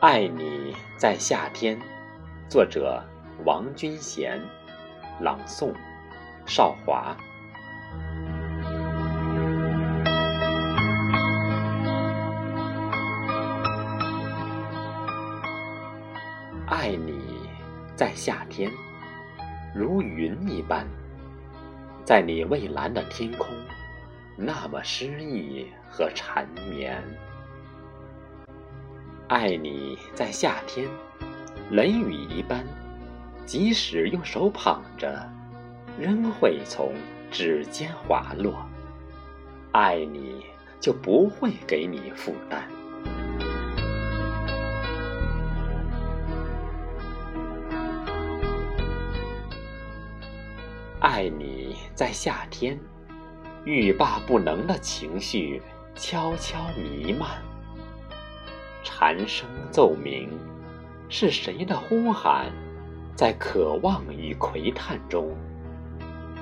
爱你在夏天，作者王军贤，朗诵邵华。爱你在夏天，如云一般，在你蔚蓝的天空，那么诗意和缠绵。爱你在夏天，雷雨一般，即使用手捧着，仍会从指尖滑落。爱你就不会给你负担。爱你在夏天，欲罢不能的情绪悄悄弥漫。蝉声奏鸣，是谁的呼喊？在渴望与窥探中，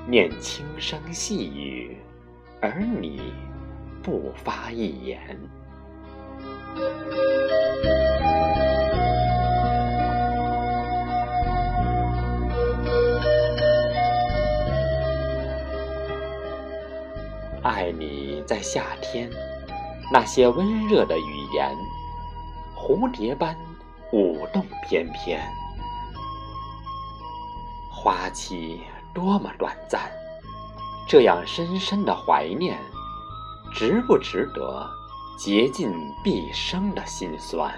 念轻声细语，而你不发一言。爱你在夏天，那些温热的语言。蝴蝶般舞动翩翩，花期多么短暂！这样深深的怀念，值不值得竭尽毕生的辛酸？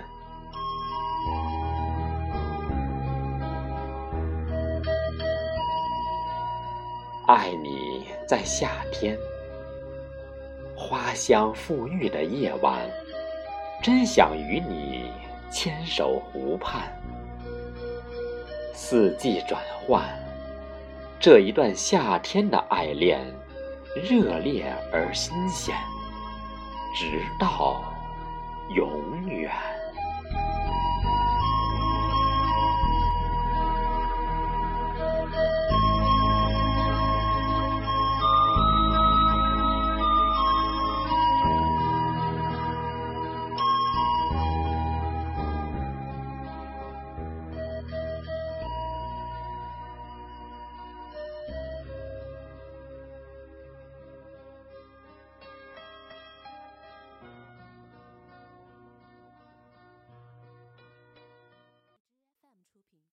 爱你在夏天，花香馥郁的夜晚。真想与你牵手湖畔，四季转换，这一段夏天的爱恋，热烈而新鲜，直到永远。